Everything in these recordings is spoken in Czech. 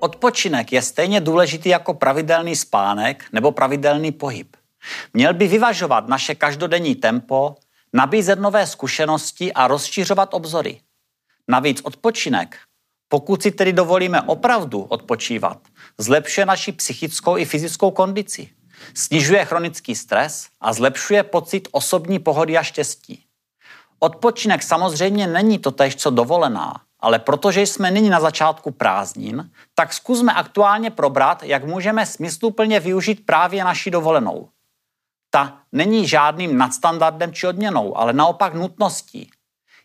Odpočinek je stejně důležitý jako pravidelný spánek nebo pravidelný pohyb. Měl by vyvažovat naše každodenní tempo, nabízet nové zkušenosti a rozšířovat obzory. Navíc odpočinek, pokud si tedy dovolíme opravdu odpočívat, zlepšuje naši psychickou i fyzickou kondici, snižuje chronický stres a zlepšuje pocit osobní pohody a štěstí. Odpočinek samozřejmě není to tež, co dovolená, ale protože jsme nyní na začátku prázdnin, tak zkusme aktuálně probrat, jak můžeme smysluplně využít právě naši dovolenou. Ta není žádným nadstandardem či odměnou, ale naopak nutností.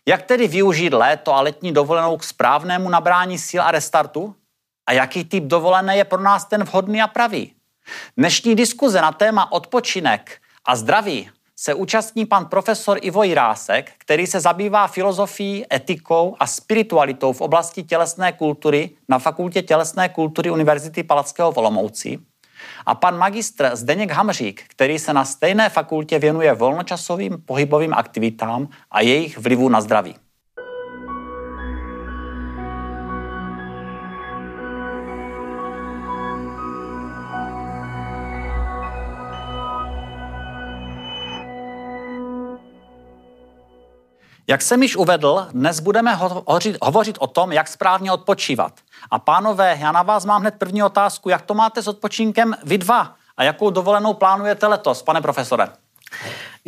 Jak tedy využít léto a letní dovolenou k správnému nabrání sil a restartu? A jaký typ dovolené je pro nás ten vhodný a pravý? Dnešní diskuze na téma odpočinek a zdraví se účastní pan profesor Ivo Jirásek, který se zabývá filozofií, etikou a spiritualitou v oblasti tělesné kultury na Fakultě tělesné kultury Univerzity Palackého v Olomouci. A pan magistr Zdeněk Hamřík, který se na stejné fakultě věnuje volnočasovým pohybovým aktivitám a jejich vlivu na zdraví. Jak jsem již uvedl, dnes budeme hovořit, hovořit o tom, jak správně odpočívat. A pánové, já na vás mám hned první otázku. Jak to máte s odpočinkem vy dva? A jakou dovolenou plánujete letos, pane profesore?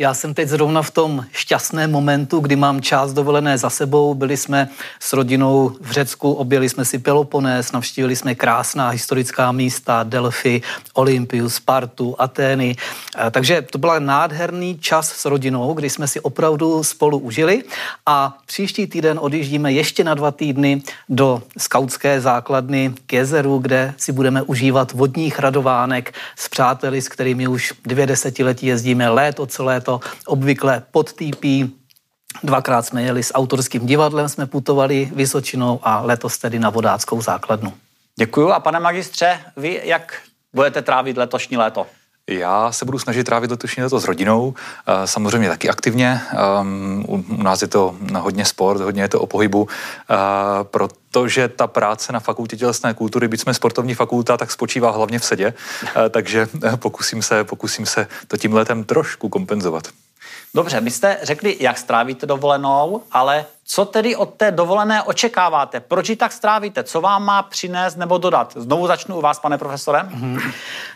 Já jsem teď zrovna v tom šťastném momentu, kdy mám část dovolené za sebou. Byli jsme s rodinou v Řecku, objeli jsme si Peloponés, navštívili jsme krásná historická místa, Delphi, Olympiu, Spartu, Atény. Eh, takže to byl nádherný čas s rodinou, kdy jsme si opravdu spolu užili a příští týden odjíždíme ještě na dva týdny do skautské základny k jezeru, kde si budeme užívat vodních radovánek s přáteli, s kterými už dvě desetiletí jezdíme léto co léto to obvykle pod TP. Dvakrát jsme jeli s autorským divadlem, jsme putovali Vysočinou a letos tedy na vodáckou základnu. Děkuju. A pane magistře, vy jak budete trávit letošní léto? Já se budu snažit trávit letošní léto s rodinou, eh, samozřejmě taky aktivně. Ehm, u nás je to hodně sport, hodně je to o pohybu, eh, protože ta práce na fakultě tělesné kultury, byť jsme sportovní fakulta, tak spočívá hlavně v sedě, eh, takže pokusím se, pokusím se to tím letem trošku kompenzovat. Dobře, vy jste řekli, jak strávíte dovolenou, ale co tedy od té dovolené očekáváte? Proč ji tak strávíte? Co vám má přinést nebo dodat? Znovu začnu u vás, pane profesore. Mm-hmm.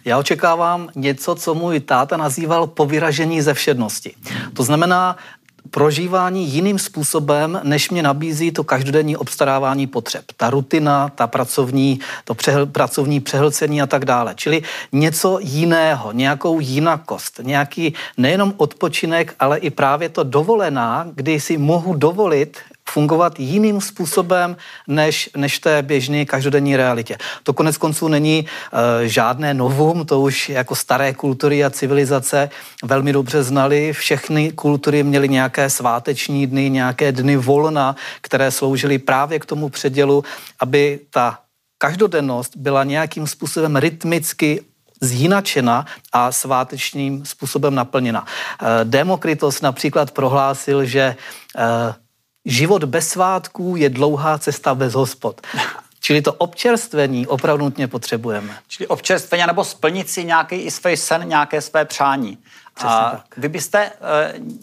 Já očekávám něco, co můj táta nazýval povyražení ze všednosti. To znamená, prožívání jiným způsobem, než mě nabízí to každodenní obstarávání potřeb. Ta rutina, ta pracovní, to přehl, pracovní přehlcení a tak dále. Čili něco jiného, nějakou jinakost, nějaký nejenom odpočinek, ale i právě to dovolená, kdy si mohu dovolit fungovat jiným způsobem než, než té běžné každodenní realitě. To konec konců není uh, žádné novum, to už jako staré kultury a civilizace velmi dobře znali. Všechny kultury měly nějaké sváteční dny, nějaké dny volna, které sloužily právě k tomu předělu, aby ta každodennost byla nějakým způsobem rytmicky zjinačena a svátečným způsobem naplněna. Eh, Demokritos například prohlásil, že eh, život bez svátků je dlouhá cesta bez hospod. Čili to občerstvení opravdu nutně potřebujeme. Čili občerstvení nebo splnit si nějaký i svůj sen, nějaké své přání. Přesně a tak. Vy byste e,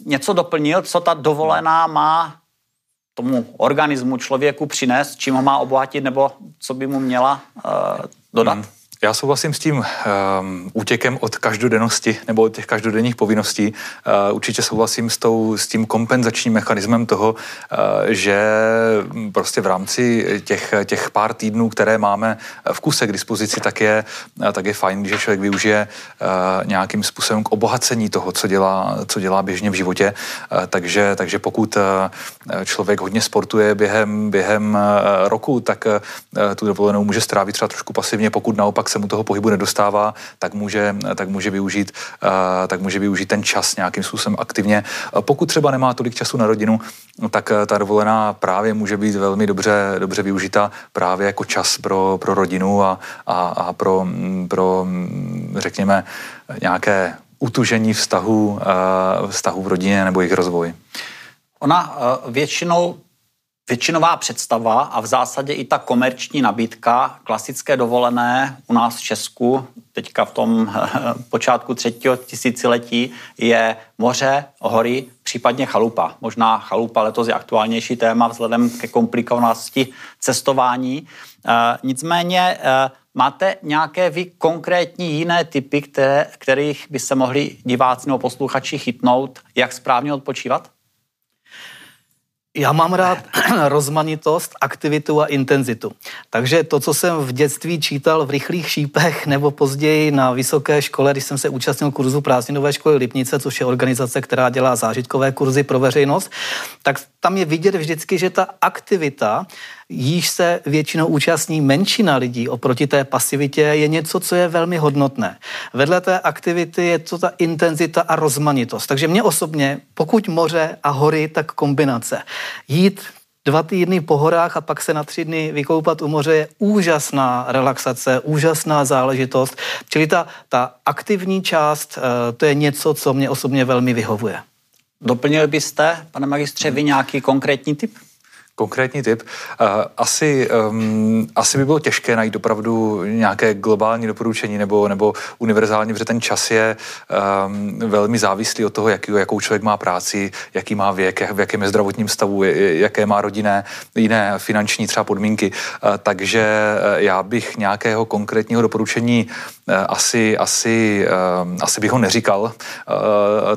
něco doplnil, co ta dovolená má tomu organismu, člověku přinést, čím ho má obohatit, nebo co by mu měla e, dodat? Hmm. Já souhlasím s tím um, útěkem od každodennosti nebo od těch každodenních povinností. Uh, určitě souhlasím s, tou, s tím kompenzačním mechanismem toho, uh, že prostě v rámci těch, těch pár týdnů, které máme v kuse k dispozici, tak je, tak je fajn, že člověk využije uh, nějakým způsobem k obohacení toho, co dělá, co dělá běžně v životě. Uh, takže, takže pokud uh, člověk hodně sportuje během, během uh, roku, tak uh, tu dovolenou může strávit třeba trošku pasivně, pokud naopak se mu toho pohybu nedostává, tak může, tak může, využít, uh, tak může využít ten čas nějakým způsobem aktivně. Pokud třeba nemá tolik času na rodinu, tak eh, ta dovolená právě může být velmi dobře, dobře využita právě jako čas pro, pro rodinu a, a, a pro, pro, řekněme, nějaké utužení vztahu, vztahu v rodině nebo jejich rozvoj. Ona většinou většinová představa a v zásadě i ta komerční nabídka klasické dovolené u nás v Česku, teďka v tom počátku třetího tisíciletí, je moře, hory, případně chalupa. Možná chalupa letos je aktuálnější téma vzhledem ke komplikovanosti cestování. E, nicméně e, máte nějaké vy konkrétní jiné typy, které, kterých by se mohli diváci nebo posluchači chytnout, jak správně odpočívat? Já mám rád rozmanitost, aktivitu a intenzitu. Takže to, co jsem v dětství čítal v rychlých šípech nebo později na vysoké škole, když jsem se účastnil kurzu prázdninové školy Lipnice, což je organizace, která dělá zážitkové kurzy pro veřejnost, tak tam je vidět vždycky, že ta aktivita jíž se většinou účastní menšina lidí oproti té pasivitě, je něco, co je velmi hodnotné. Vedle té aktivity je to ta intenzita a rozmanitost. Takže mě osobně, pokud moře a hory, tak kombinace. Jít dva týdny po horách a pak se na tři dny vykoupat u moře je úžasná relaxace, úžasná záležitost. Čili ta, ta aktivní část, eh, to je něco, co mě osobně velmi vyhovuje. Doplnil byste, pane magistře, vy nějaký konkrétní typ? Konkrétní typ. Eh, asi, um, asi by bylo těžké najít opravdu nějaké globální doporučení nebo, nebo univerzální, protože ten čas je um, velmi závislý od toho, jaký, jakou člověk má práci, jaký má věk, jak, v jakém je zdravotním stavu, jaké má rodinné, jiné finanční třeba podmínky. Uh, takže uh, já bych nějakého konkrétního doporučení asi, asi, uh, asi bych ho neříkal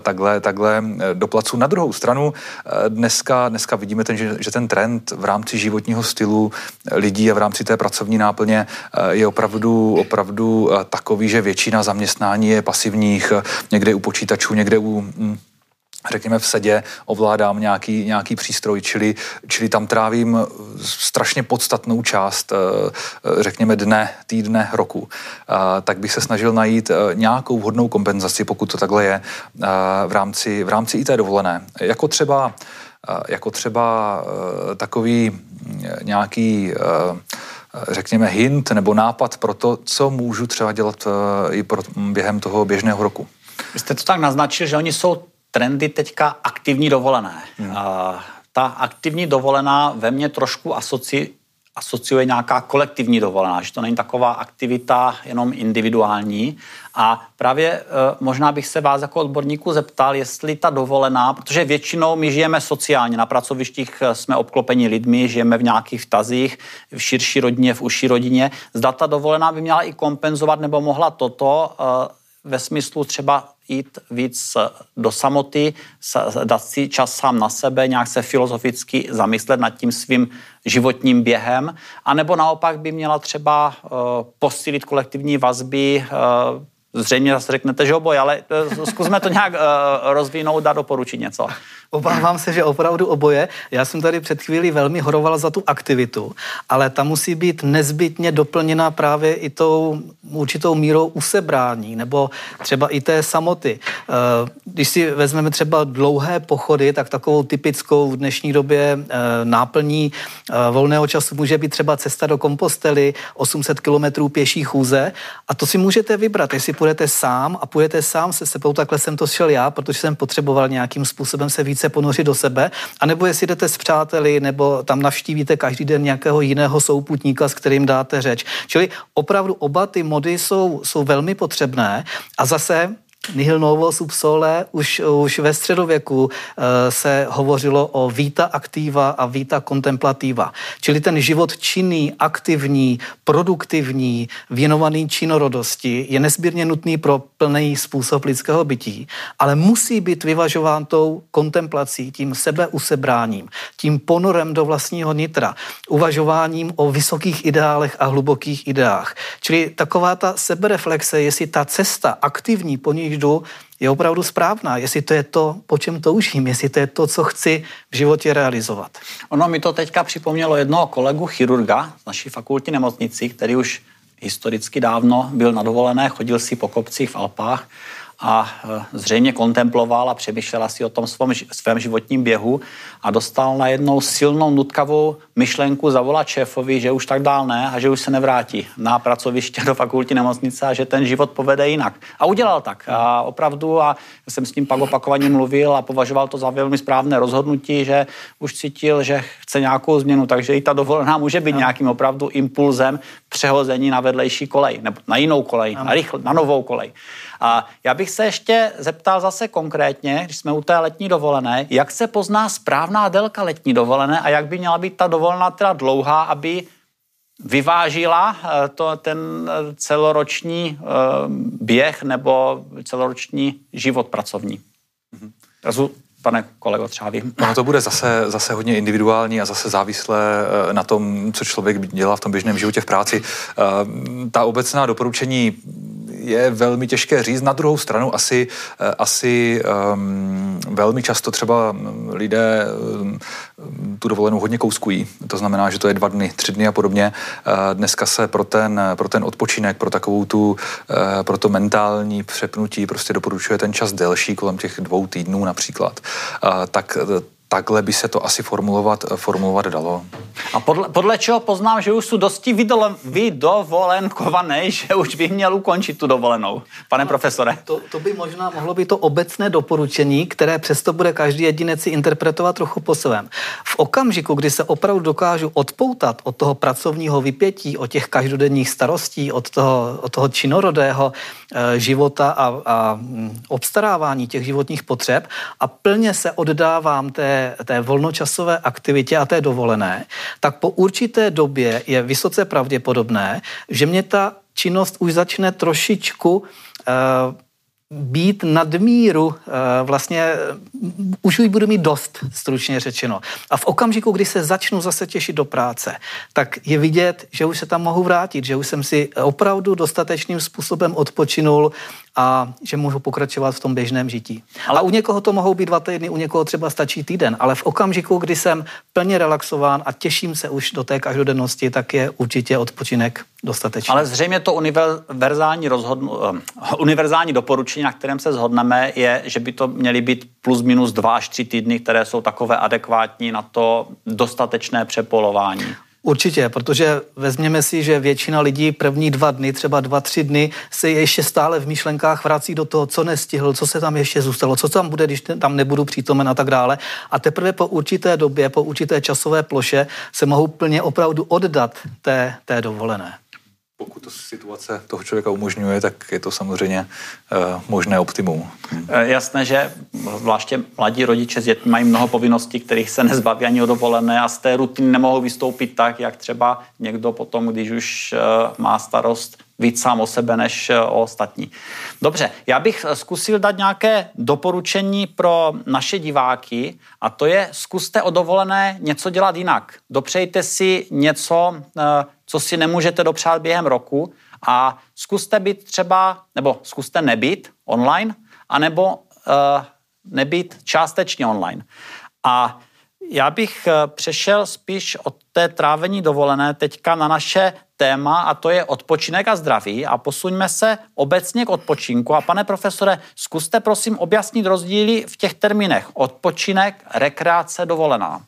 takhle, takhle do placu. Na druhou stranu dneska, dneska vidíme ten, že, že ten trend trend v rámci životního stylu lidí a v rámci té pracovní náplně eh, je opravdu, opravdu eh, takový, že většina zaměstnání je pasivních, eh, někde u počítačů, někde u hm, řekněme v sedě ovládám nějaký, nějaký přístroj, čili, čili tam trávím strašně podstatnou část, řekněme dne, týdne, roku. Tak bych se snažil najít nějakou vhodnou kompenzaci, pokud to takhle je, v rámci, v rámci i té dovolené. Jako třeba jako třeba eh, takový eh, nějaký eh, řekněme hint nebo nápad pro to, co můžu třeba dělat i pro, během toho běžného roku. Vy jste to tak naznačil, že oni jsou trendy teďka aktivní dovolené. Hmm. Ta aktivní dovolená ve mně trošku asoci, asociuje nějaká kolektivní dovolená, že to není taková aktivita jenom individuální. A právě e, možná bych se vás jako odborníku zeptal, jestli ta dovolená, protože většinou my žijeme sociálně, na pracovištích e, jsme obklopeni lidmi, žijeme v nějakých vtazích, v širší rodině, v užší rodině. Zda ta dovolená by měla i kompenzovat nebo mohla toto e, ve smyslu třeba jít víc do samoty, dát si čas sám na sebe, nějak se filozoficky zamyslet nad tím svým životním během, anebo naopak by měla třeba posílit kolektivní vazby, Zřejmě zase řeknete, že oboje, ale zkusme to nějak uh, rozvinout a doporučit něco. Obávám se, že opravdu oboje. Já jsem tady před chvílí velmi horoval za tu aktivitu, ale ta musí být nezbytně doplněna právě i tou určitou mírou usebrání nebo třeba i té samoty. Eh, když si vezmeme třeba dlouhé pochody, tak takovou typickou v dnešní době eh, náplní eh, volného času může být třeba cesta do Kompostely, 800 kilometrů pěší chůze a to si můžete vybrat, jestli půjdete sám a půjdete sám se sebou, takhle jsem to šel já, protože jsem potřeboval nějakým způsobem se více ponořit do sebe, anebo jestli jdete s přáteli, nebo tam navštívíte každý den nějakého jiného souputníka, s kterým dáte řeč. Čili opravdu oba ty mody jsou, jsou velmi potřebné. A zase Nihil novo sub sole, už, už ve středověku uh, se hovořilo o vita aktiva a vita contemplativa. Čili ten život činný, aktivní, produktivní, věnovaný činorodosti je nesmírně nutný pro plný způsob lidského bytí, ale musí být vyvažován tou kontemplací, tím sebeusebráním, tím ponorem do vlastního nitra, uvažováním o vysokých ideálech a hlubokých ideách. Čili taková ta sebereflexe, jestli ta cesta aktivní, po níž jdu, je opravdu správná, jestli to je to, po čem toužím, jestli to je to, co chci v životě realizovat. Ono mi to teďka připomnělo jednoho kolegu chirurga z naší fakultní nemocnici, který už historicky dávno byl na dovolené, chodil si po kopcích v Alpách a e, zřejmě kontemploval a přemýšlel asi o tom svém, svém životním běhu a dostal na jednou silnou nutkavou myšlenku zavolat šéfovi, že už tak dál ne a že už se nevrátí na pracoviště do fakulty nemocnice a že ten život povede jinak. A udělal tak. A opravdu a jsem s ním pak opakovaně mluvil a považoval to za velmi správné rozhodnutí, že už cítil, že chce nějakou změnu, takže i ta dovolená může být nějakým opravdu impulzem přehození na vedlejší kolej nebo na jinou kolej, na, rychl, na novou kolej. A já bych se ještě zeptal zase konkrétně, když jsme u té letní dovolené, jak se pozná správná délka letní dovolené a jak by měla být ta dovolená teda dlouhá, aby vyvážila eh, to, ten eh, celoroční eh, běh nebo celoroční život pracovní. Mm-hmm. Pane kolego, třeba vy. No to bude zase, zase hodně individuální a zase závislé na tom, co člověk dělá v tom běžném životě v práci. Ta obecná doporučení je velmi těžké říct. Na druhou stranu asi, eh, asi um, velmi často třeba lidé um, tu dovolenou hodně kouskují. To znamená, že to je dva dny, tři dny a podobně. Uh, dneska se pro ten, pro ten odpočinek, pro takovou tu, uh, pro to mentální přepnutí prostě doporučuje ten čas delší, kolem těch dvou týdnů například. Tak takhle by se to asi formulovat, formulovat dalo. A podle, podle čeho poznám, že už jsou dosti vydole, vydovolenkované, že už bych měl ukončit tu dovolenou, pane no, profesore? To, to by možná mohlo být to obecné doporučení, které přesto bude každý jedinec si interpretovat trochu po svém. V okamžiku, kdy se opravdu dokážu odpoutat od toho pracovního vypětí, od těch každodenních starostí, od toho, od toho činorodého e, života a, a mm, obstarávání těch životních potřeb a plně se oddávám té té, volnočasové aktivitě a té dovolené, tak po určité době je vysoce pravděpodobné, že mě ta činnost už začne trošičku uh, být nadmíru, eh, vlastně už ji budu mít dost, stručně řečeno. A v okamžiku, kdy se začnu zase těšit do práce, tak je vidět, že už se tam mohu vrátit, že už jsem si opravdu dostatečným způsobem odpočinul a že můžu pokračovat v tom běžném žití. Ale... A u někoho to mohou být dva týdny, u někoho třeba stačí týden, ale v okamžiku, kdy jsem plně relaxován a těším se už do té každodennosti, tak je určitě odpočinek dostatečný. Ale zřejmě to univerzální, rozhodnu, uh, univerzální doporučení, na kterém se shodneme, je, že by to měly být plus minus dva až tři týdny, které jsou takové adekvátní na to dostatečné přepolování. Určitě, protože vezměme si, že většina lidí první dva dny, třeba dva, tři dny, se ještě stále v myšlenkách vrací do toho, co nestihl, co se tam ještě zůstalo, co tam bude, když tam nebudu přítomen a tak dále. A teprve po určité době, po určité časové ploše se mohou plně opravdu oddat té, té dovolené pokud to situace toho člověka umožňuje, tak je to samozřejmě uh, možné optimum. E, jasné, že zvláště mladí rodiče s dětmi mají mnoho povinností, kterých se nezbaví ani o dovolené a z té rutiny nemohou vystoupit tak, jak třeba někdo potom, když už uh, má starost víc sám o sebe než o ostatní. Dobře, já bych zkusil dát nějaké doporučení pro naše diváky a to je zkuste o dovolené něco dělat jinak. Dopřejte si něco, co si nemůžete dopřát během roku a zkuste být třeba, nebo zkuste nebýt online, anebo nebýt částečně online. A já bych eh, přešel spíš od té trávení dovolené teďka na naše téma a to je odpočinek a zdraví a posuňme se obecně k odpočinku. A pane profesore, zkuste prosím objasnit rozdíly v těch termínech odpočinek, rekreace, dovolená.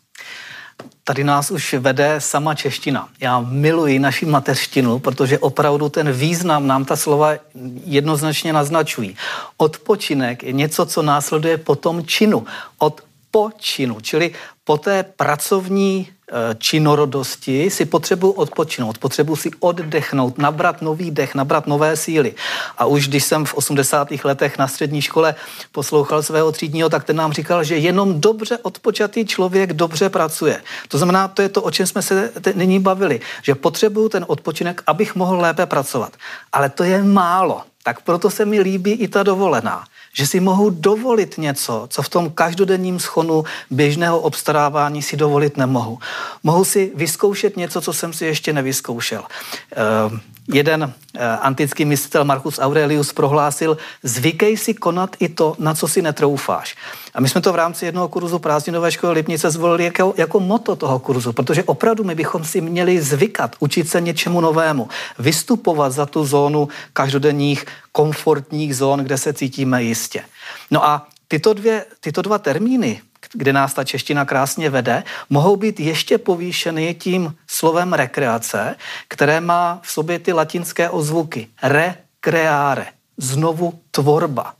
Tady nás už vede sama čeština. Já miluji naši mateřštinu, protože opravdu ten význam nám ta slova jednoznačně naznačují. Odpočinek je něco, co následuje po tom činu. Od počinu, čili po té pracovní Eh, činorodosti si potřebuji odpočinout, potřebuji si oddechnout, nabrat nový dech, nabrat nové síly. A už když jsem v 80. letech na střední škole poslouchal svého třídního, tak ten nám říkal, že jenom dobře odpočatý člověk dobře pracuje. To znamená, to je to, o čem jsme se nyní bavili, že potřebuju ten odpočinek, abych mohl lépe pracovat. Ale to je málo. Tak proto se mi líbí i ta dovolená že si mohou dovolit něco, co v tom každodenním schonu běžného obstarávání si dovolit nemohu. Mohu si vyzkoušet něco, co jsem si ještě nevyzkoušel. Uh, jeden uh, antický myslitel Marcus Aurelius prohlásil, zvykej si konat i to, na co si netroufáš. A my jsme to v rámci jednoho kurzu prázdninové školy Lipnice zvolili jako, jako moto toho kurzu, protože opravdu my bychom si měli zvykat, učit se něčemu novému, vystupovat za tu zónu každodenních komfortních zón, kde se cítíme jistě. No a tyto, dvě, tyto dva termíny, kde nás ta čeština krásně vede, mohou být ještě povýšeny tím slovem rekreace, které má v sobě ty latinské ozvuky. Recreare, znovu tvorba.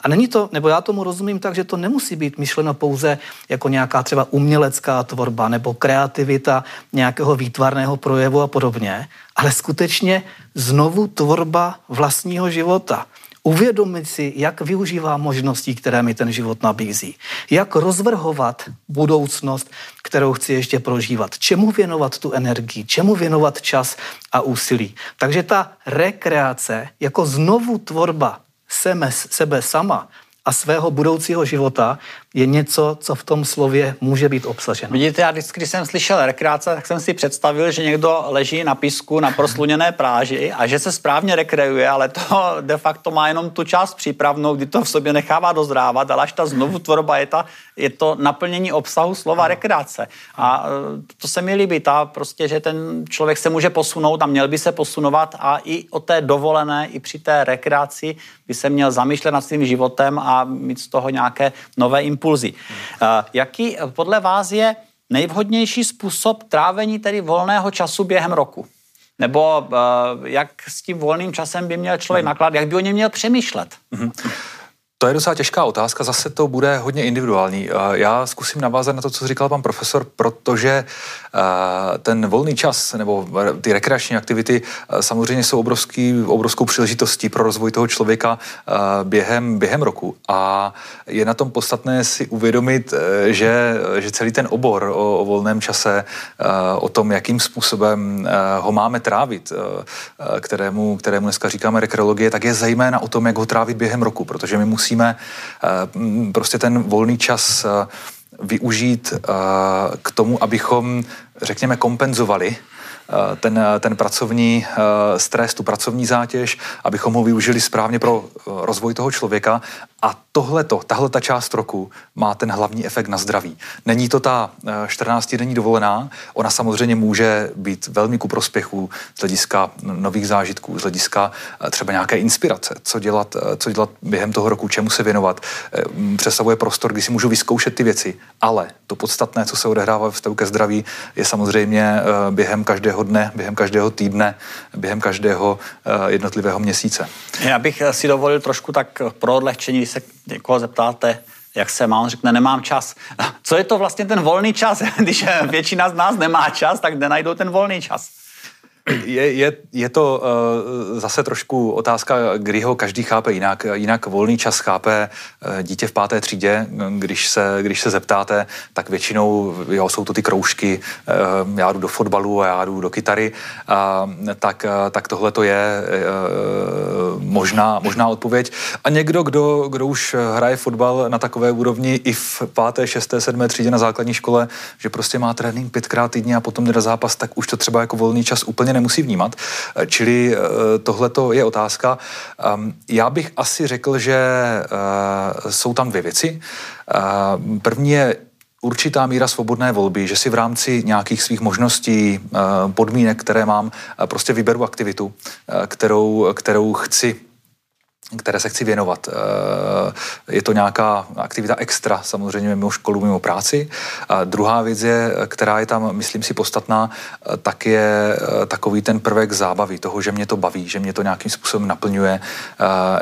A není to, nebo já tomu rozumím tak, že to nemusí být myšleno pouze jako nějaká třeba umělecká tvorba nebo kreativita nějakého výtvarného projevu a podobně, ale skutečně znovu tvorba vlastního života. Uvědomit si, jak využívá možností, které mi ten život nabízí. Jak rozvrhovat budoucnost, kterou chci ještě prožívat. Čemu věnovat tu energii, čemu věnovat čas a úsilí. Takže ta rekreace jako znovu tvorba sebe, sebe sama a svého budoucího života je něco, co v tom slově může být obsaženo. Vidíte, já vždycky, když jsem slyšel rekreace, tak jsem si představil, že někdo leží na písku na prosluněné pláži a že se správně rekreuje, ale to de facto má jenom tu část přípravnou, kdy to v sobě nechává dozrávat, ale až ta znovu tvorba je, ta, je to naplnění obsahu slova rekreace. A e, to se mi líbí, ta prostě, že ten člověk se může posunout a měl by se posunovat a i o té dovolené, i při té rekreaci by se měl zamýšlet nad svým životem a mít z toho nějaké nové impulzy. Hmm. Jaký podle vás je nejvhodnější způsob trávení tedy volného času během roku? Nebo jak s tím volným časem by měl člověk hmm. nakládat, jak by o něm měl přemýšlet? Hmm. To je docela těžká otázka, zase to bude hodně individuální. Já zkusím navázat na to, co říkal pan profesor, protože ten volný čas nebo ty rekreační aktivity samozřejmě jsou obrovský, obrovskou příležitostí pro rozvoj toho člověka během, během roku. A je na tom podstatné si uvědomit, že, že celý ten obor o, o volném čase, o tom, jakým způsobem ho máme trávit, kterému, kterému dneska říkáme rekreologie, tak je zejména o tom, jak ho trávit během roku, protože my musíme musíme eh, prostě ten volný čas eh, využít eh, k tomu, abychom, řekněme, kompenzovali ten, ten pracovní stres, tu pracovní zátěž, abychom ho využili správně pro rozvoj toho člověka a tohleto, tahle ta část roku má ten hlavní efekt na zdraví. Není to ta 14-denní dovolená, ona samozřejmě může být velmi ku prospěchu z hlediska nových zážitků, z hlediska třeba nějaké inspirace, co dělat, co dělat během toho roku, čemu se věnovat. Představuje prostor, kdy si můžu vyzkoušet ty věci, ale to podstatné, co se odehrává ve vztahu ke zdraví, je samozřejmě během každého dne, během každého týdne, během každého jednotlivého měsíce. Já bych si dovolil trošku tak pro odlehčení, se někoho zeptáte, jak se má, on řekne, nemám čas. Co je to vlastně ten volný čas? Když většina z nás nemá čas, tak nenajdou ten volný čas. Je, je, je to uh, zase trošku otázka, kdy ho každý chápe jinak. Jinak volný čas chápe uh, dítě v páté třídě. Když se, když se zeptáte, tak většinou jo, jsou to ty kroužky, uh, já jdu do fotbalu a já jdu do kytary, uh, tak, uh, tak tohle to je uh, možná, možná odpověď. A někdo, kdo, kdo už hraje fotbal na takové úrovni i v páté, šesté, sedmé třídě na základní škole, že prostě má trénink pětkrát týdně a potom jde na zápas, tak už to třeba jako volný čas úplně nemusí vnímat. Eh, čili eh, tohle je otázka. Ehm, já bych asi řekl, že eh, jsou tam dvě věci. První je určitá míra svobodné volby, že si v rámci nějakých svých možností, podmínek, které mám, prostě vyberu aktivitu, kterou, kterou chci které se chci věnovat. Eh, je to nějaká aktivita extra, samozřejmě mimo školu, mimo práci. A druhá věc je, která je tam, myslím si, podstatná, eh, tak je eh, takový ten prvek zábavy, toho, že mě to baví, že mě to nějakým způsobem naplňuje,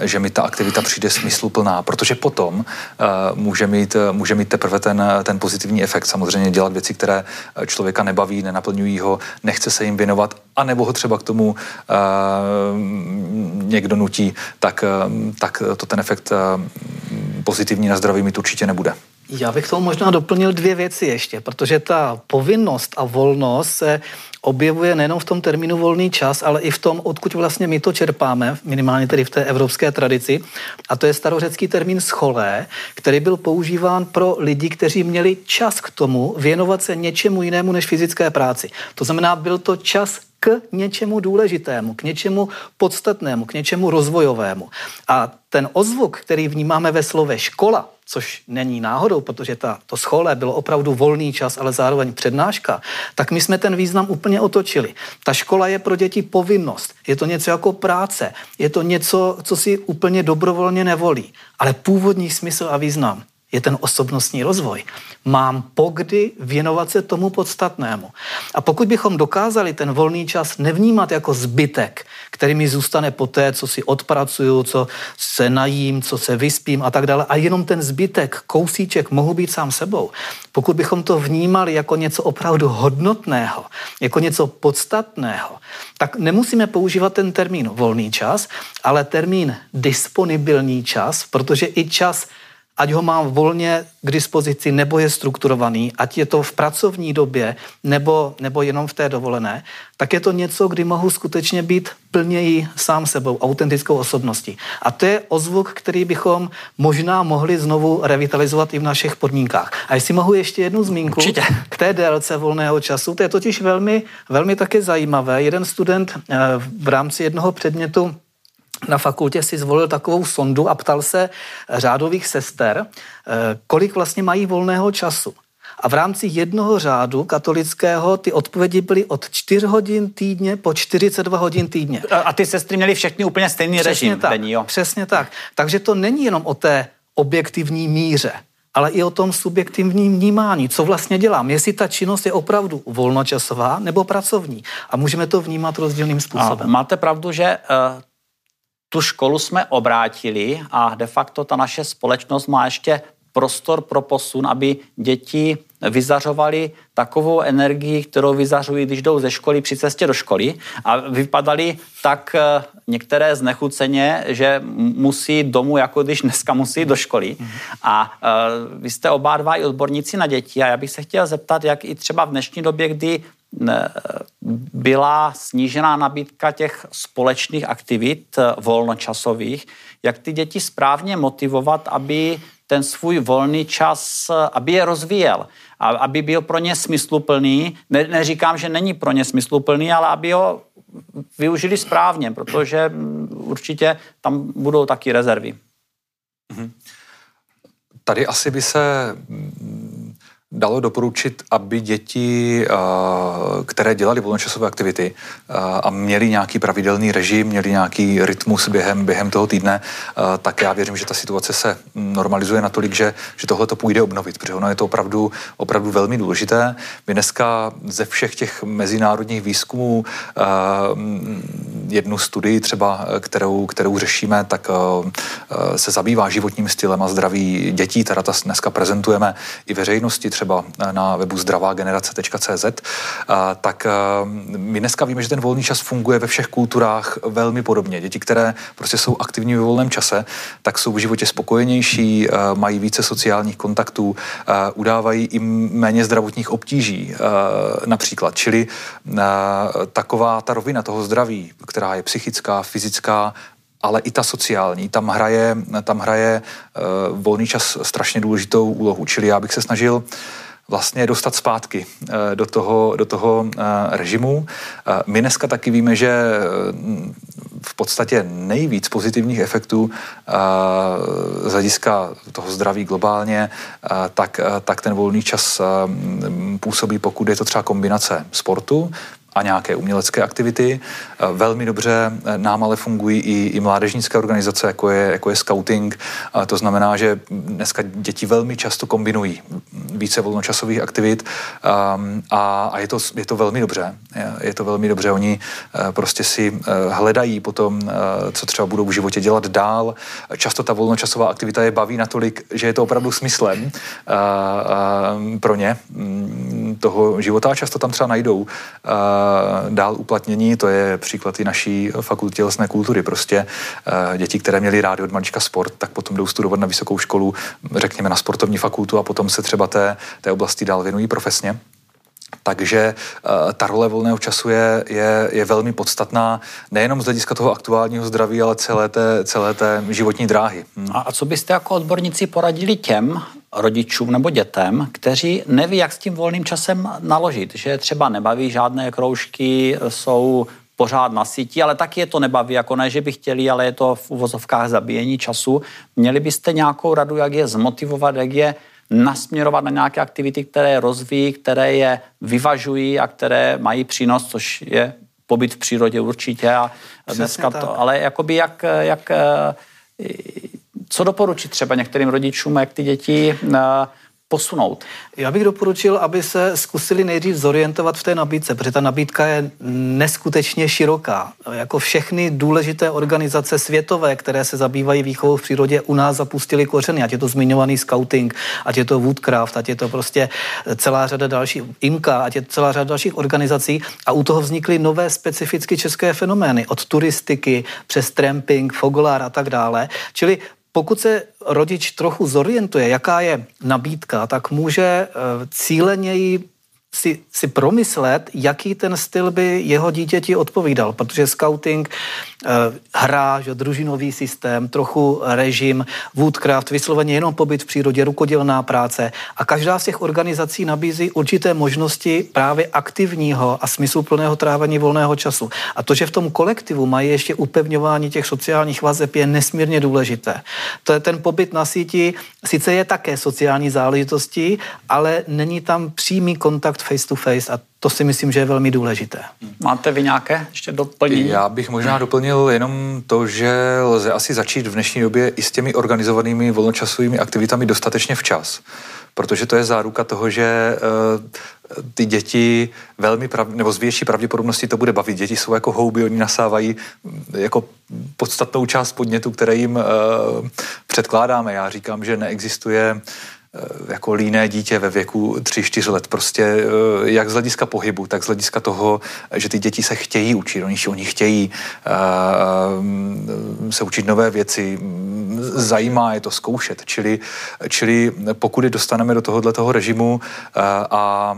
že mi ta aktivita přijde smysluplná, protože potom může mít, může mít teprve ten, ten pozitivní efekt. Samozřejmě dělat věci, které člověka nebaví, nenaplňují ho, nechce se jim věnovat, anebo ho třeba k tomu někdo nutí, tak tak to ten efekt ehm, pozitivní na zdraví mít určitě nebude. Já bych tomu možná doplnil dvě věci ještě, protože ta povinnost a volnost se objevuje nejenom v tom termínu volný čas, ale i v tom, odkud vlastně my to čerpáme, minimálně tedy v té evropské tradici. A to je starořecký termín scholé, který byl používán pro lidi, kteří měli čas k tomu věnovat se něčemu jinému než fyzické práci. To znamená, byl to čas k něčemu důležitému, k něčemu podstatnému, k něčemu rozvojovému. A ten ozvuk, který vnímáme ve slove škola, což není náhodou, protože ta, to schole bylo opravdu volný čas, ale zároveň přednáška, tak my jsme ten význam úplně otočili. Ta škola je pro děti povinnost, je to něco jako práce, je to něco, co si úplně dobrovolně nevolí, ale původní smysl a význam je ten osobnostní rozvoj. Mám pokdy věnovat se tomu podstatnému. A pokud bychom dokázali ten volný čas nevnímat jako zbytek, který mi zůstane po té, co si odpracuju, co se najím, co se vyspím a tak dále, a jenom ten zbytek, kousíček, mohu být sám sebou. Pokud bychom to vnímali jako něco opravdu hodnotného, jako něco podstatného, tak nemusíme používat ten termín volný čas, ale termín disponibilní čas, protože i čas ať ho mám volně k dispozici, nebo je strukturovaný, ať je to v pracovní době, nebo, nebo jenom v té dovolené, tak je to něco, kdy mohu skutečně být plněji sám sebou, autentickou osobností. A to je ozvuk, který bychom možná mohli znovu revitalizovat i v našich podmínkách. A jestli mohu ještě jednu zmínku Určitě. k té délce volného času, to je totiž velmi, velmi také zajímavé. Jeden student eh, v rámci jednoho předmětu na fakultě si zvolil takovou sondu a ptal se řádových sester, eh, kolik vlastně mají volného času. A v rámci jednoho řádu katolického ty odpovědi byly od 4 hodin týdně po 42 hodin týdně. A ty sestry měly všechny úplně stejný Přesně režim tak, denní, jo? Přesně tak. Takže to není jenom o té objektivní míře, ale i o tom subjektivním vnímání. Co vlastně dělám? Jestli ta činnost je opravdu volnočasová nebo pracovní. A můžeme to vnímat rozdílným způsobem. A máte pravdu, že uh, tu školu jsme obrátili a de facto ta naše společnost má ještě prostor pro posun, aby děti vyzařovali takovou energii, kterou vyzařují, když jdou ze školy při cestě do školy a vypadali tak eh, některé znechuceně, že musí domů, jako když dneska musí do školy. A uh, vy jste oba dva i odborníci na děti a já bych se chtěl zeptat, jak i třeba v dnešní době, kdy byla snížená nabídka těch společných aktivit eh, volnočasových, jak ty děti správně motivovat, aby ten svůj volný čas, eh, aby je rozvíjel, aby byl pro ně smysluplný. Ne, neříkám, že není pro ně smysluplný, ale aby ho využili správně, protože mm, určitě tam budou taky rezervy. Mhm. Tady asi by se dalo doporučit, aby děti, eh, které dělali volnočasové aktivity eh, a měli nějaký pravidelný režim, měli nějaký rytmus během, během toho týdne, eh, tak já věřím, že ta situace se normalizuje natolik, že, že tohle to půjde obnovit, protože ono je to opravdu, opravdu velmi důležité. My dneska ze všech těch mezinárodních výzkumů jednu studii třeba, kterou, kterou řešíme, tak se zabývá životním stylem a zdraví dětí, teda ta dneska prezentujeme i veřejnosti, třeba na webu zdravágenerace.cz, tak my dneska víme, že ten volný čas funguje ve všech kulturách velmi podobně. Děti, které prostě jsou aktivní ve volném čase, tak jsou v životě spokojenější, mají více sociálních kontaktů, udávají i méně zdravotních obtíží například. Čili taková ta rovina toho zdraví, která je psychická, fyzická, ale i ta sociální. Tam hraje, tam hraje uh, volný čas strašně důležitou úlohu. Čili já bych se snažil vlastně dostat zpátky uh, do toho, do toho uh, režimu. My dneska taky víme, že v podstatě nejvíc pozitivních efektů z hlediska toho zdraví globálně, tak, tak ten volný čas působí, pokud je to třeba kombinace sportu, a nějaké umělecké aktivity. Eh, velmi dobře eh, nám ale fungují i, i mládežnické organizace, jako je, jako je scouting. To znamená, že dneska děti velmi často kombinují více volnočasových aktivit ehm, a, a je, to, je to velmi dobře. Je to velmi dobře. Oni eh, prostě si hledají potom, co třeba budou v životě dělat dál. Často ta volnočasová aktivita je baví natolik, že je to opravdu smyslem pro ně mm, toho života často tam třeba najdou dál uplatnění. To je příklad i naší fakulty tělesné kultury. Prostě eh, děti, které měly rádi od malička sport, tak potom jdou studovat na vysokou školu, řekněme na sportovní fakultu a potom se třeba té, té oblasti dál věnují profesně. Takže uh, ta role volného času je, je, je velmi podstatná nejenom z hlediska toho aktuálního zdraví, ale celé té, celé té životní dráhy. Hmm. A, a co byste jako odborníci poradili těm rodičům nebo dětem, kteří neví, jak s tím volným časem naložit, že třeba nebaví žádné kroužky, jsou pořád na síti, ale taky je to nebaví, jako ne, že by chtěli, ale je to v uvozovkách zabíjení času. Měli byste nějakou radu, jak je zmotivovat, jak je nasměrovat na nějaké aktivity, které rozvíjí, které je vyvažují a které mají přínos, což je pobyt v přírodě určitě. A dneska to, ale jakoby jak, jak, eh, co doporučit třeba některým rodičům, jak ty děti eh, posunout? Já bych doporučil, aby se zkusili nejdřív zorientovat v té nabídce, protože ta nabídka je neskutečně široká. Jako všechny důležité organizace světové, které se zabývají výchovou v přírodě, u nás zapustili kořeny, ať je to zmiňovaný scouting, ať je to Woodcraft, ať je to prostě celá řada dalších, IMKA, ať je to celá řada dalších organizací a u toho vznikly nové specificky české fenomény, od turistiky přes tramping, fogolár a tak dále. Čili pokud se rodič trochu zorientuje, jaká je nabídka, tak může eh, cíleněji si, si promyslet, jaký ten styl by jeho dítěti odpovídal, protože scouting, eh, hra, že, družinový systém, trochu režim, woodcraft, vysloveně jenom pobyt v přírodě, rukodělná práce a každá z těch organizací nabízí určité možnosti právě aktivního a smysluplného trávení volného času. A to, že v tom kolektivu mají ještě upevňování těch sociálních vazeb, je nesmírně důležité. To je ten pobyt na síti, sice je také sociální záležitostí, ale není tam přímý kontakt face to face a to si myslím, že je velmi důležité. Máte vy nějaké ještě doplnění? Já bych možná doplnil jenom to, že lze asi začít v dnešní době i s těmi organizovanými volnočasovými aktivitami dostatečně včas. Protože to je záruka toho, že uh, ty děti velmi, prav, nebo z větší pravděpodobnosti to bude bavit. Děti jsou jako houby, oni nasávají mm, jako podstatnou část podnětu, které jim uh, předkládáme. Já říkám, že neexistuje uh, Eh, jako líné dítě ve věku 3-4 let. Prostě eh, jak z hlediska pohybu, tak z hlediska toho, že ty děti se chtějí učit, oni, oni chtějí uh, se učit nové věci, zajímá je to zkoušet. Čili, čili pokud je dostaneme do tohohle toho režimu uh, a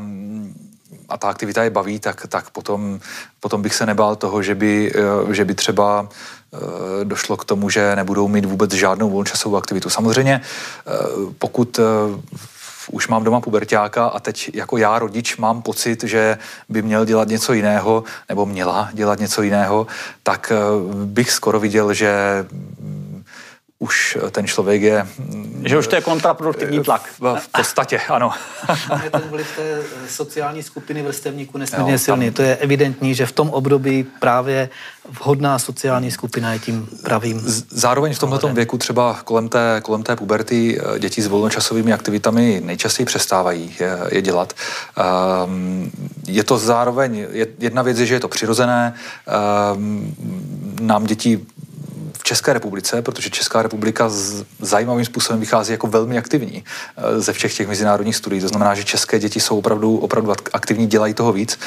a ta aktivita je baví, tak, tak potom, potom bych se nebál toho, že by, že by třeba Eh, došlo k tomu, že nebudou mít vůbec žádnou volnočasovou aktivitu. Samozřejmě, eh, pokud eh, už mám doma pubertáka a teď jako já rodič mám pocit, že by měl dělat něco jiného, nebo měla dělat něco jiného, tak bych skoro viděl, že už ten člověk je... Že už to je kontraproduktivní tlak. V podstatě, ano. Tam je ten vliv té sociální skupiny vrstevníků nesmírně silný. Tam... To je evidentní, že v tom období právě vhodná sociální skupina je tím pravým. Zároveň v tomto věku třeba kolem té, kolem té puberty eh, děti s volnočasovými aktivitami nejčastěji přestávají je, je dělat. Um, je to zároveň, jedna věc je, že je to přirozené, um, nám děti v České republice, protože Česká republika z zajímavým způsobem vychází jako velmi aktivní eh, ze všech těch mezinárodních studií. To znamená, že české děti jsou opravdu, opravdu aktivní, dělají toho víc.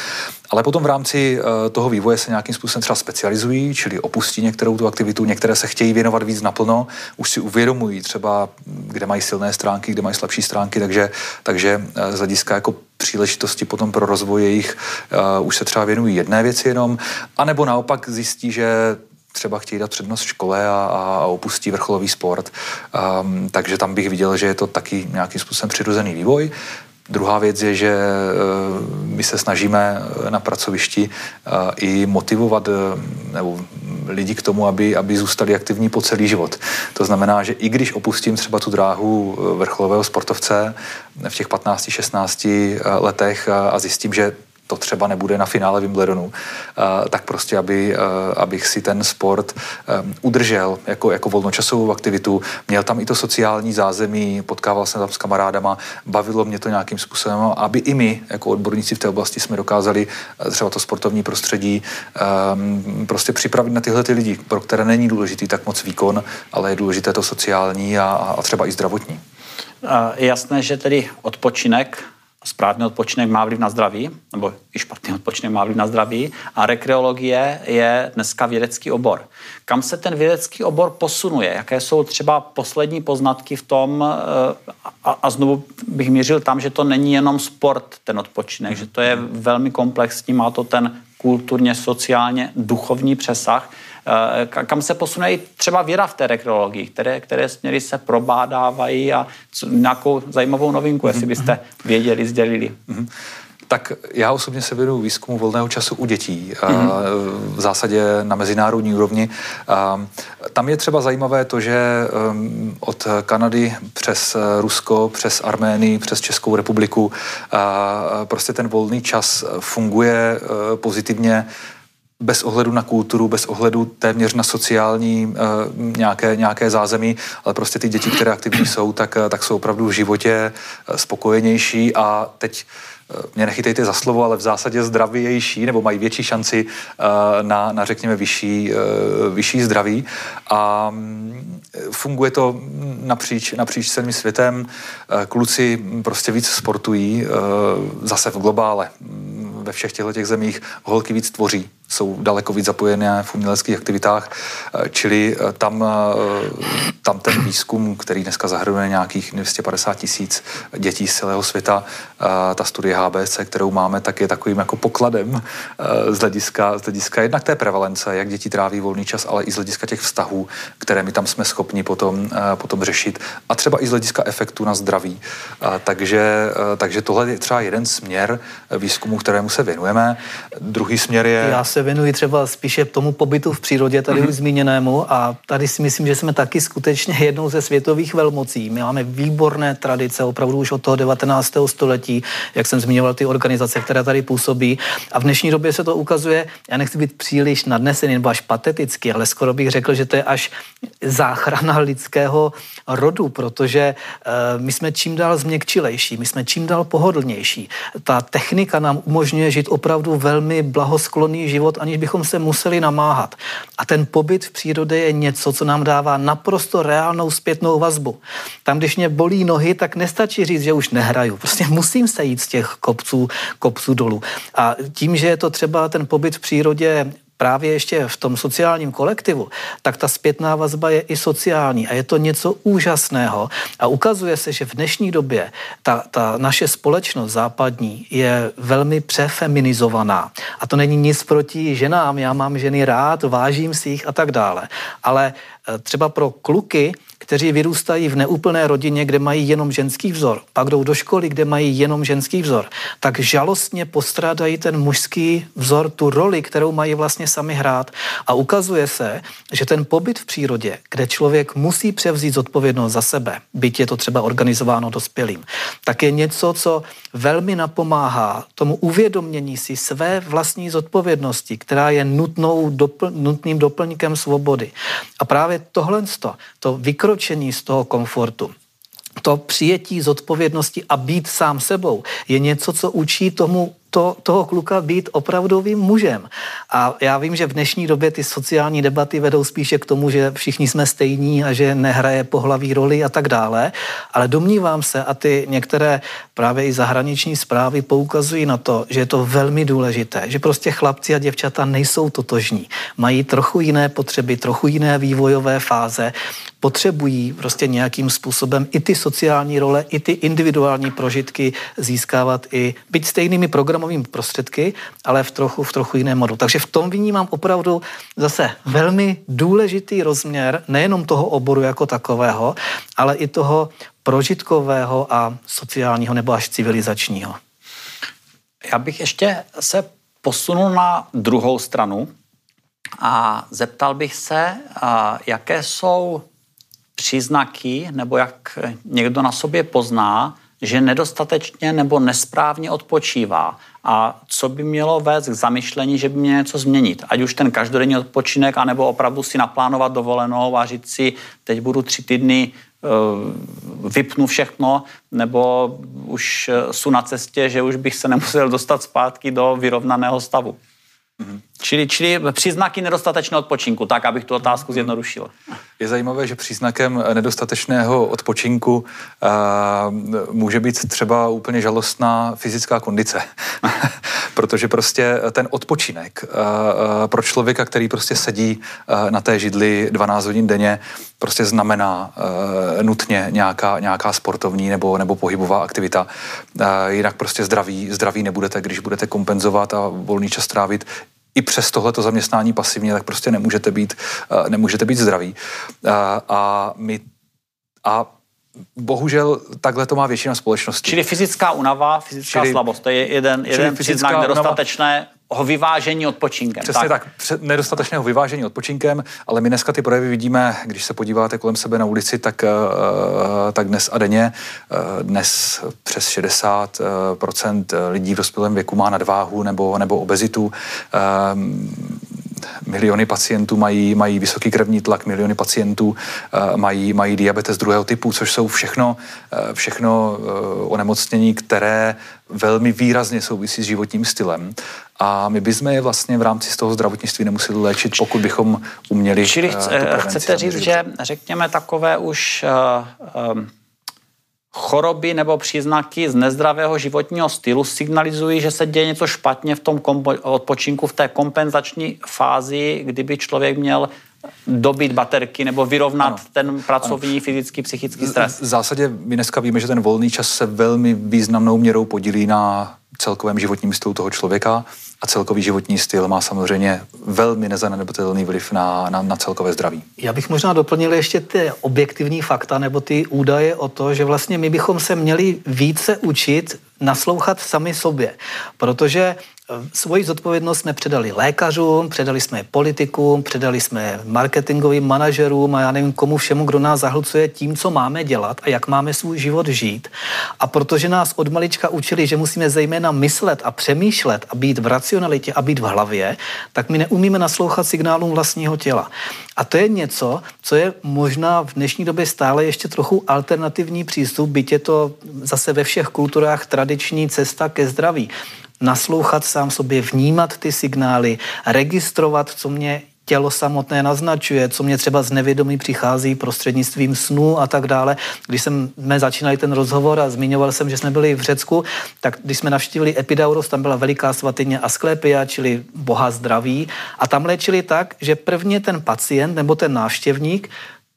Ale potom v rámci eh, toho vývoje se nějakým způsobem třeba specializují, čili opustí některou tu aktivitu, některé se chtějí věnovat víc naplno, už si uvědomují třeba, kde mají silné stránky, kde mají slabší stránky, takže, takže eh, z hlediska jako příležitosti potom pro rozvoj jejich uh, už se třeba věnují jedné věci jenom, anebo naopak zjistí, že třeba chtějí dát přednost škole a, a opustí vrcholový sport. Um, takže tam bych viděl, že je to taky nějakým způsobem přirozený vývoj. Druhá věc je, že uh, my se snažíme uh, na pracovišti uh, i motivovat nebo lidi k tomu, aby, aby zůstali aktivní po celý život. To znamená, že i když opustím třeba tu dráhu vrcholového sportovce v těch 15-16 letech a zjistím, že to třeba nebude na finále Wimbledonu, eh, tak prostě, aby, eh, abych si ten sport eh, udržel jako, jako volnočasovou aktivitu. Měl tam i to sociální zázemí, potkával jsem tam s kamarádama, bavilo mě to nějakým způsobem, aby i my, jako odborníci v té oblasti, jsme dokázali třeba to sportovní prostředí prostě připravit na tyhle ty lidi, pro které není důležitý tak moc výkon, ale je důležité to sociální a, a třeba i zdravotní. Jasné, že tedy odpočinek správný odpočinek má vliv na zdraví, nebo i špatný odpočinek má vliv na zdraví a rekreologie je dneska vědecký obor. Kam se ten vědecký obor posunuje? Jaké jsou třeba poslední poznatky v tom, eh, a, a znovu bych mířil tam, že to není jenom sport, ten odpočinek, že to je velmi komplexní, má to ten kulturně, sociálně, duchovní přesah, Eh, kam se posune i třeba věda v té rekreologii, které, které směry se probádávají a nějakou zajímavou novinku, jestli byste věděli, sdělili. Mm-hmm. Tak já osobně se věnuju výzkumu volného času u dětí, mm-hmm. v zásadě na mezinárodní úrovni. Tam je třeba zajímavé to, že um, od Kanady přes Rusko, přes Arménii, přes Českou republiku prostě ten volný čas funguje uh, pozitivně bez ohledu na kulturu, bez ohledu téměř na sociální uh, nějaké, nějaké zázemí, ale prostě ty děti, které aktivní jsou, tak, tak jsou opravdu v životě spokojenější a teď mě nechytejte za slovo, ale v zásadě zdravější nebo mají větší šanci eh, na, na řekněme, vyšší, eh, vyšší zdraví. A mm, funguje to napříč, napříč celým světem. Eh, kluci prostě víc sportují, zase v globále. Ve všech těchto těch zemích holky víc tvoří jsou daleko víc zapojené v uměleckých aktivitách, eh, čili eh, tam, eh, tam ten výzkum, který dneska zahrnuje nějakých 250 tisíc dětí z celého světa, ta studie HBC, kterou máme, tak je takovým jako pokladem z hlediska, z hlediska jednak té prevalence, jak děti tráví volný čas, ale i z hlediska těch vztahů, které my tam jsme schopni potom, potom řešit a třeba i z hlediska efektu na zdraví. Takže, takže tohle je třeba jeden směr výzkumu, kterému se věnujeme. Druhý směr je... Já se věnuji třeba spíše tomu pobytu v přírodě, tady mm-hmm. už zmíněnému, a tady si myslím, že jsme taky skutečně jednou ze světových velmocí. My máme výborné tradice, opravdu už od toho 19. století, jak jsem zmiňoval ty organizace, které tady působí. A v dnešní době se to ukazuje, já nechci být příliš nadnesený nebo až patetický, ale skoro bych řekl, že to je až záchrana lidského rodu, protože uh, my jsme čím dál změkčilejší, my jsme čím dál pohodlnější. Ta technika nám umožňuje žít opravdu velmi blahoskloný život život, aniž bychom se museli namáhat. A ten pobyt v přírodě je něco, co nám dává naprosto reálnou zpětnou vazbu. Tam, když mě bolí nohy, tak nestačí říct, že už nehraju. Prostě musím se jít z těch kopců, kopců dolů. A tím, že je to třeba ten pobyt v přírodě právě ještě v tom sociálním kolektivu, tak ta zpětná vazba je i sociální a je to něco úžasného. A ukazuje se, že v dnešní době ta, ta naše společnost západní je velmi přefeminizovaná. A to není nic proti ženám, já mám ženy rád, vážím si jich a tak dále. Ale eh, třeba pro kluky kteří vyrůstají v neúplné rodině, kde mají jenom ženský vzor, pak jdou do školy, kde mají jenom ženský vzor, tak žalostně postrádají ten mužský vzor, tu roli, kterou mají vlastně sami hrát. A ukazuje se, že ten pobyt v přírodě, kde člověk musí převzít zodpovědnost za sebe, byť je to třeba organizováno dospělým, tak je něco, co velmi napomáhá tomu uvědomění si své vlastní zodpovědnosti, která je nutnou, dopl, nutným doplňkem svobody. A právě tohle, to vykročení z toho komfortu, to přijetí zodpovědnosti a být sám sebou je něco, co učí tomu to, toho kluka být opravdovým mužem. A já vím, že v dnešní době ty sociální debaty vedou spíše k tomu, že všichni jsme stejní a že nehraje pohlaví roli a tak dále, ale domnívám se, a ty některé právě i zahraniční zprávy poukazují na to, že je to velmi důležité, že prostě chlapci a děvčata nejsou totožní, mají trochu jiné potřeby, trochu jiné vývojové fáze, potřebují prostě nějakým způsobem i ty sociální role, i ty individuální prožitky získávat i byť stejnými programovými prostředky, ale v trochu, v trochu jiném modu. Takže v tom vnímám opravdu zase velmi důležitý rozměr nejenom toho oboru jako takového, ale i toho prožitkového a sociálního nebo až civilizačního. Já bych ještě se posunul na druhou stranu a zeptal bych se, jaké jsou příznaky, nebo jak někdo na sobě pozná, že nedostatečně nebo nesprávně odpočívá a co by mělo vést k zamyšlení, že by měl něco změnit. Ať už ten každodenní odpočinek, anebo opravdu si naplánovat dovolenou a říct si, teď budu tři týdny vypnu všechno, nebo už eh, jsou na cestě, že už bych se nemusel dostat zpátky do vyrovnaného stavu. Mm-hmm. Čili, čili příznaky nedostatečného odpočinku, tak abych tu otázku mhm. zjednodušil. Je zajímavé, že příznakem nedostatečného odpočinku uh, může být třeba úplně žalostná fyzická kondice. Protože prostě ten odpočinek uh, pro člověka, který prostě sedí uh, na té židli 12 hodin denně, prostě znamená uh, nutně nějaká, nějaká sportovní nebo, nebo pohybová aktivita. Uh, jinak prostě zdraví, zdraví nebudete, když budete kompenzovat a volný čas trávit i přes tohleto zaměstnání pasivně, tak prostě nemůžete být, eh, nemůžete být zdraví. A, eh, a my a bohužel takhle to má většina společnosti. Čili fyzická unava, fyzická čili, slabost, to je jeden, jeden příznak nedostatečné vyvážení odpočinkem. Přesně tak, tak nedostatečného vyvážení odpočinkem, ale my dneska ty projevy vidíme, když se podíváte kolem sebe na ulici, tak, uh, tak dnes a denně, uh, dnes přes 60% lidí v dospělém věku má nadváhu nebo, nebo obezitu. Miliony pacientů mají, mají vysoký krevní tlak, miliony pacientů uh, mají, mají diabetes druhého typu, což jsou všechno, uh, všechno uh, onemocnění, které velmi výrazně souvisí s životním stylem. A my bychom je vlastně v rámci z toho zdravotnictví nemuseli léčit, pokud bychom uměli. Čili chcete říct, že řekněme takové už uh, um, choroby nebo příznaky z nezdravého životního stylu signalizují, že se děje něco špatně v tom odpočinku, v té kompenzační fázi, kdyby člověk měl dobít baterky nebo vyrovnat ano. ten pracovní, ano. fyzický, psychický stres. V zásadě my dneska víme, že ten volný čas se velmi významnou měrou podílí na celkovém životním stylu toho člověka a celkový životní styl má samozřejmě velmi nezanedbatelný vliv na, na, na celkové zdraví. Já bych možná doplnil ještě ty objektivní fakta nebo ty údaje o to, že vlastně my bychom se měli více učit naslouchat sami sobě, protože Svoji zodpovědnost jsme předali lékařům, předali jsme je politikům, předali jsme marketingovým manažerům a já nevím komu všemu, kdo nás zahlcuje tím, co máme dělat a jak máme svůj život žít. A protože nás od malička učili, že musíme zejména myslet a přemýšlet a být v racionalitě a být v hlavě, tak my neumíme naslouchat signálům vlastního těla. A to je něco, co je možná v dnešní době stále ještě trochu alternativní přístup, byť je to zase ve všech kulturách tradiční cesta ke zdraví naslouchat sám sobě, vnímat ty signály, registrovat, co mě tělo samotné naznačuje, co mě třeba z nevědomí přichází prostřednictvím snů a tak dále. Když jsme začínali ten rozhovor a zmiňoval jsem, že jsme byli v Řecku, tak když jsme navštívili Epidauros, tam byla veliká svatyně Asklepia, čili boha zdraví, a tam léčili tak, že prvně ten pacient nebo ten návštěvník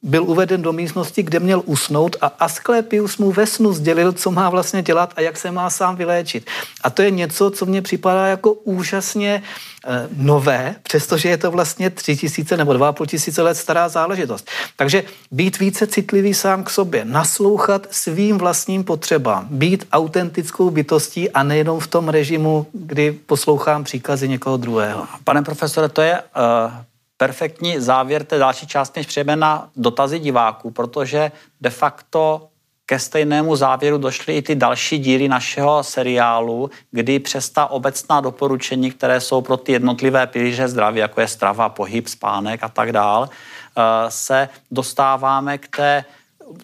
byl uveden do místnosti, kde měl usnout a Asklepius mu ve snu sdělil, co má vlastně dělat a jak se má sám vyléčit. A to je něco, co mně připadá jako úžasně e, nové, přestože je to vlastně tři tisíce nebo dva půl tisíce let stará záležitost. Takže být více citlivý sám k sobě, naslouchat svým vlastním potřebám, být autentickou bytostí a nejenom v tom režimu, kdy poslouchám příkazy někoho druhého. Pane profesore, to je uh perfektní závěr té další části, než přejdeme na dotazy diváků, protože de facto ke stejnému závěru došly i ty další díly našeho seriálu, kdy přes ta obecná doporučení, které jsou pro ty jednotlivé pilíře zdraví, jako je strava, pohyb, spánek a tak dál, eh, se dostáváme k té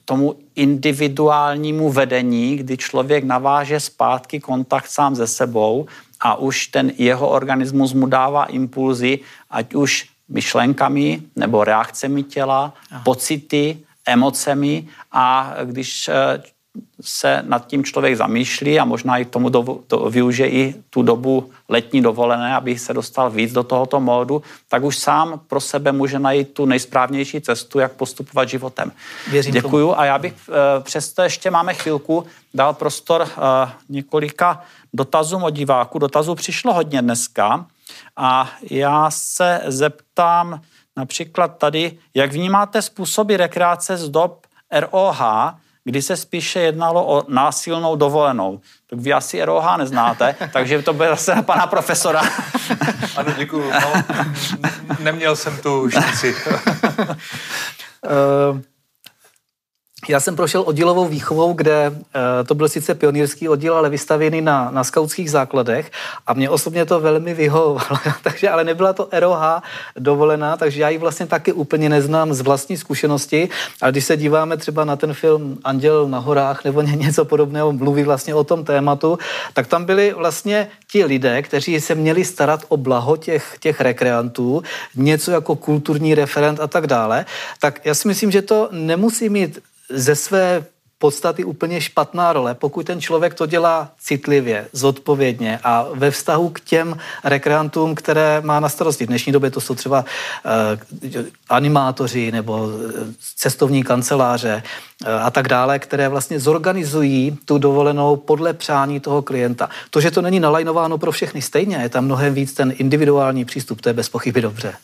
tomu individuálnímu vedení, kdy člověk naváže zpátky kontakt sám se sebou a už ten jeho organismus mu dává impulzy, ať už myšlenkami nebo reakcemi těla, Aha. pocity, emocemi a když eh, se nad tím člověk zamýšlí a možná i k tomu do, do, využije i tu dobu letní dovolené, aby se dostal víc do tohoto módu, tak už sám pro sebe může najít tu nejsprávnější cestu, jak postupovat životem. Věřím Děkuju tomu. a já bych e, přesto ještě máme chvilku dal prostor e, několika dotazům od diváků. Dotazů přišlo hodně dneska. A já se zeptám například tady, jak vnímáte způsoby rekreace z dob ROH, kdy se spíše jednalo o násilnou dovolenou. Tak vy asi ROH neznáte, takže to bude zase na pana profesora. Ano, děkuji. No, neměl jsem tu šanci. já jsem prošel oddělovou výchovou, kde uh, to byl sice pionýrský oddíl, ale vystavěný na, na skautských základech a mě osobně to velmi vyhovovalo, takže ale nebyla to ROH dovolená, takže já ji vlastně taky úplně neznám z vlastní zkušenosti, ale když se díváme třeba na ten film Anděl na horách nebo něco podobného, mluví vlastně o tom tématu, tak tam byli vlastně ti lidé, kteří se měli starat o blaho těch, těch rekreantů, něco jako kulturní referent a tak dále, tak já si myslím, že to nemusí mít ze své podstaty úplně špatná role, pokud ten člověk to dělá citlivě, zodpovědně a ve vztahu k těm rekreantům, které má na starosti. V dnešní době to jsou třeba uh, animátoři nebo eh, cestovní kanceláře uh, a tak dále, které vlastně zorganizují tu dovolenou podle přání toho klienta. To, že to není nalajnováno pro všechny stejně, je tam mnohem víc ten individuální přístup, to je bez pochyby dobře.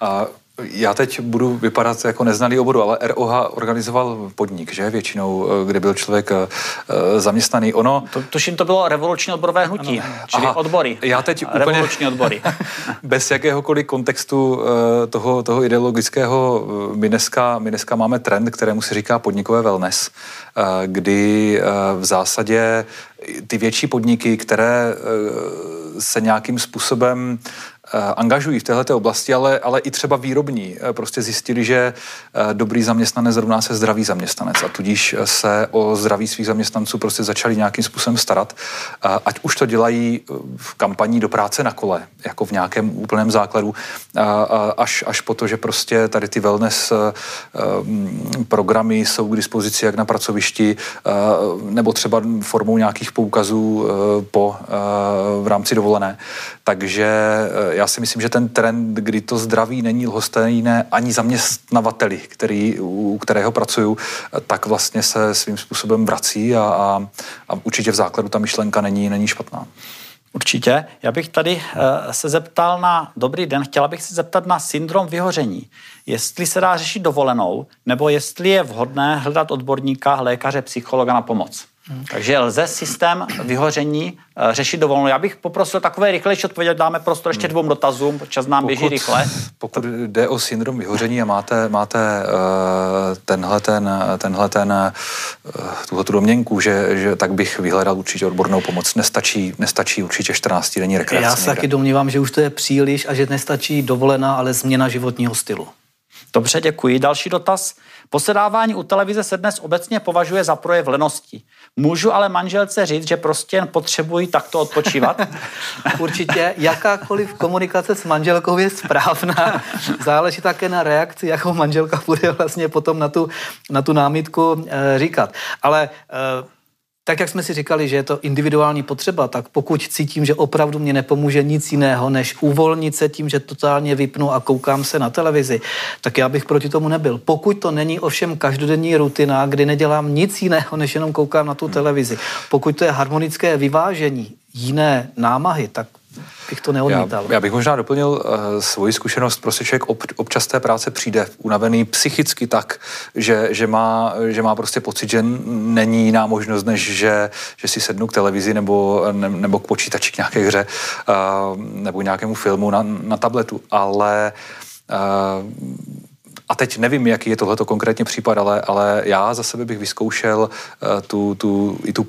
A Já teď budu vypadat jako neznalý oboru, ale ROH organizoval podnik, že většinou, eh, kde byl člověk eh, zaměstnaný. Ono... To, tuším, to bylo revoluční odborové hnutí, ano. čili Aha, odbory. Já teď úplně revoluční odbory. bez jakéhokoliv kontextu eh, toho, toho ideologického, my dneska, my dneska máme trend, kterému se říká podnikové wellness, kdy v zásadě ty větší podniky, které se nějakým způsobem Eh, angažují v této oblasti, ale, ale i třeba výrobní eh, prostě zjistili, že eh, dobrý zaměstnanec rovná se zdravý zaměstnanec a tudíž se o zdraví svých zaměstnanců prostě začali nějakým způsobem starat, ať už to dělají v kampaní do práce na kole, jako v nějakém úplném základu, až, až po to, že prostě tady ty wellness programy jsou k dispozici jak na pracovišti, nebo třeba formou nějakých poukazů po, v rámci dovolené. Takže já si myslím, že ten trend, kdy to zdraví není lhostejné ani zaměstnavateli, který, u kterého pracuju, tak vlastně se svým způsobem vrací a, a, a určitě v základu ta myšlenka není, není špatná. Určitě. Já bych tady uh, se zeptal na, dobrý den, chtěla bych se zeptat na syndrom vyhoření. Jestli se dá řešit dovolenou, nebo jestli je vhodné hledat odborníka, lékaře, psychologa na pomoc. Takže lze systém vyhoření uh, řešit dovolenou. Já bych poprosil takové rychlejší odpověď, dáme prostor ještě dvou dotazům, čas nám pokud, běží rychle. Pokud jde o syndrom vyhoření a máte, máte uh, tenhle ten, tenhle ten, uh, tuhle tu domněnku, že, že, tak bych vyhledal určitě odbornou pomoc. Nestačí, nestačí určitě 14 denní rekrutace. Já se taky domnívám, že už to je příliš a že nestačí dovolená, ale změna životního stylu. Dobře, děkuji. Další dotaz. Posedávání u televize se dnes obecně považuje za projev lenosti. Můžu ale manželce říct, že prostě jen potřebují takto odpočívat? Určitě jakákoliv komunikace s manželkou je správná. Záleží také na reakci, jakou manželka bude vlastně potom na tu, na tu námitku e, říkat. Ale e, tak jak jsme si říkali, že je to individuální potřeba, tak pokud cítím, že opravdu mě nepomůže nic jiného, než uvolnit se tím, že totálně vypnu a koukám se na televizi, tak já bych proti tomu nebyl. Pokud to není ovšem každodenní rutina, kdy nedělám nic jiného, než jenom koukám na tu televizi, pokud to je harmonické vyvážení, jiné námahy, tak bych to neodmítal. Já, já bych možná doplnil uh, svoji zkušenost. Prostě člověk ob, občas té práce přijde unavený psychicky tak, že, že, má, že má prostě pocit, že není jiná možnost, než že, že si sednu k televizi nebo, ne, nebo k počítači k nějaké hře uh, nebo nějakému filmu na, na tabletu. Ale uh, a teď nevím, jaký je tohleto konkrétně případ, ale, ale já za sebe bych vyzkoušel uh, tu, tu, i tu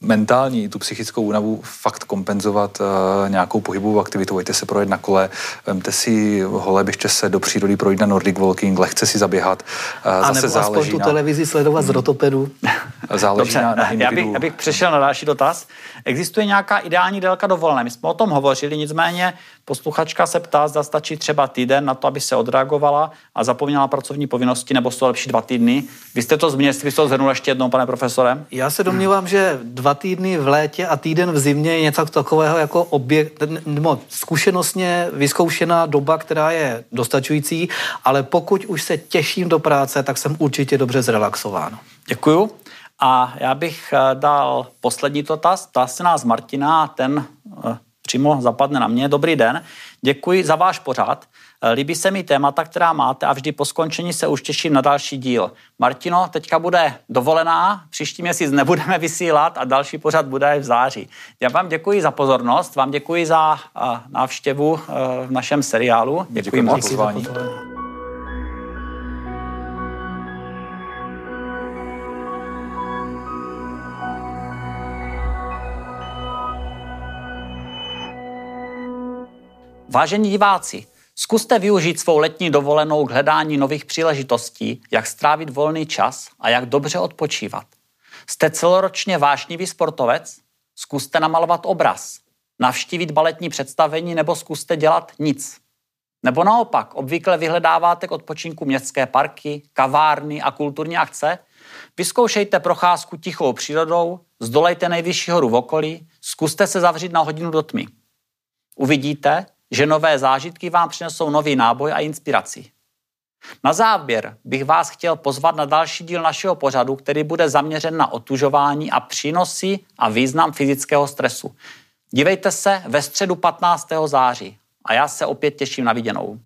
mentální, tu psychickou únavu fakt kompenzovat uh, nějakou pohybovou aktivitou. Vojte se projet na kole, vemte si hole, běžte se do přírody, projít na Nordic Walking, lehce si zaběhat. Uh, A zase nebo záleží tu na... televizi sledovat z rotopedu. Záleží Dobře, na, na já, bych, já bych přešel na další dotaz. Existuje nějaká ideální délka dovolené? My jsme o tom hovořili, nicméně posluchačka se ptá, zda stačí třeba týden na to, aby se odreagovala a zapomněla pracovní povinnosti, nebo jsou lepší dva týdny. Vy jste to zmínil, jste to zhrnul ještě jednou, pane profesore? Já se domnívám, že dva týdny v létě a týden v zimě je něco takového jako objekt, nebo zkušenostně vyzkoušená doba, která je dostačující, ale pokud už se těším do práce, tak jsem určitě dobře zrelaxován. Děkuju. A já bych eh, dal poslední dotaz. Ptá se nás Martina ten eh, přímo zapadne na mě. Dobrý den, děkuji za váš pořad. Eh, líbí se mi témata, která máte a vždy po skončení se už těším na další díl. Martino, teďka bude dovolená, příští měsíc nebudeme vysílat a další pořad bude v září. Já vám děkuji za pozornost, vám děkuji za návštěvu v našem seriálu. Děkuji, děkuji moc. Za pozvání. Vážení diváci, zkuste využít svou letní dovolenou k hledání nových příležitostí, jak strávit volný čas a jak dobře odpočívat. Jste celoročně vášnivý sportovec? Zkuste namalovat obraz, navštívit baletní představení nebo zkuste dělat nic. Nebo naopak, obvykle vyhledáváte k odpočinku městské parky, kavárny a kulturní akce? Vyzkoušejte procházku tichou přírodou, zdolejte nejvyšší horu v okolí, zkuste se zavřít na hodinu do tmy. Uvidíte, že nové zážitky vám přinesou nový náboj a inspiraci. Na závěr bych vás chtěl pozvat na další díl našeho pořadu, který bude zaměřen na otužování a přínosy a význam fyzického stresu. Dívejte se ve středu 15. září a já se opět těším na viděnou.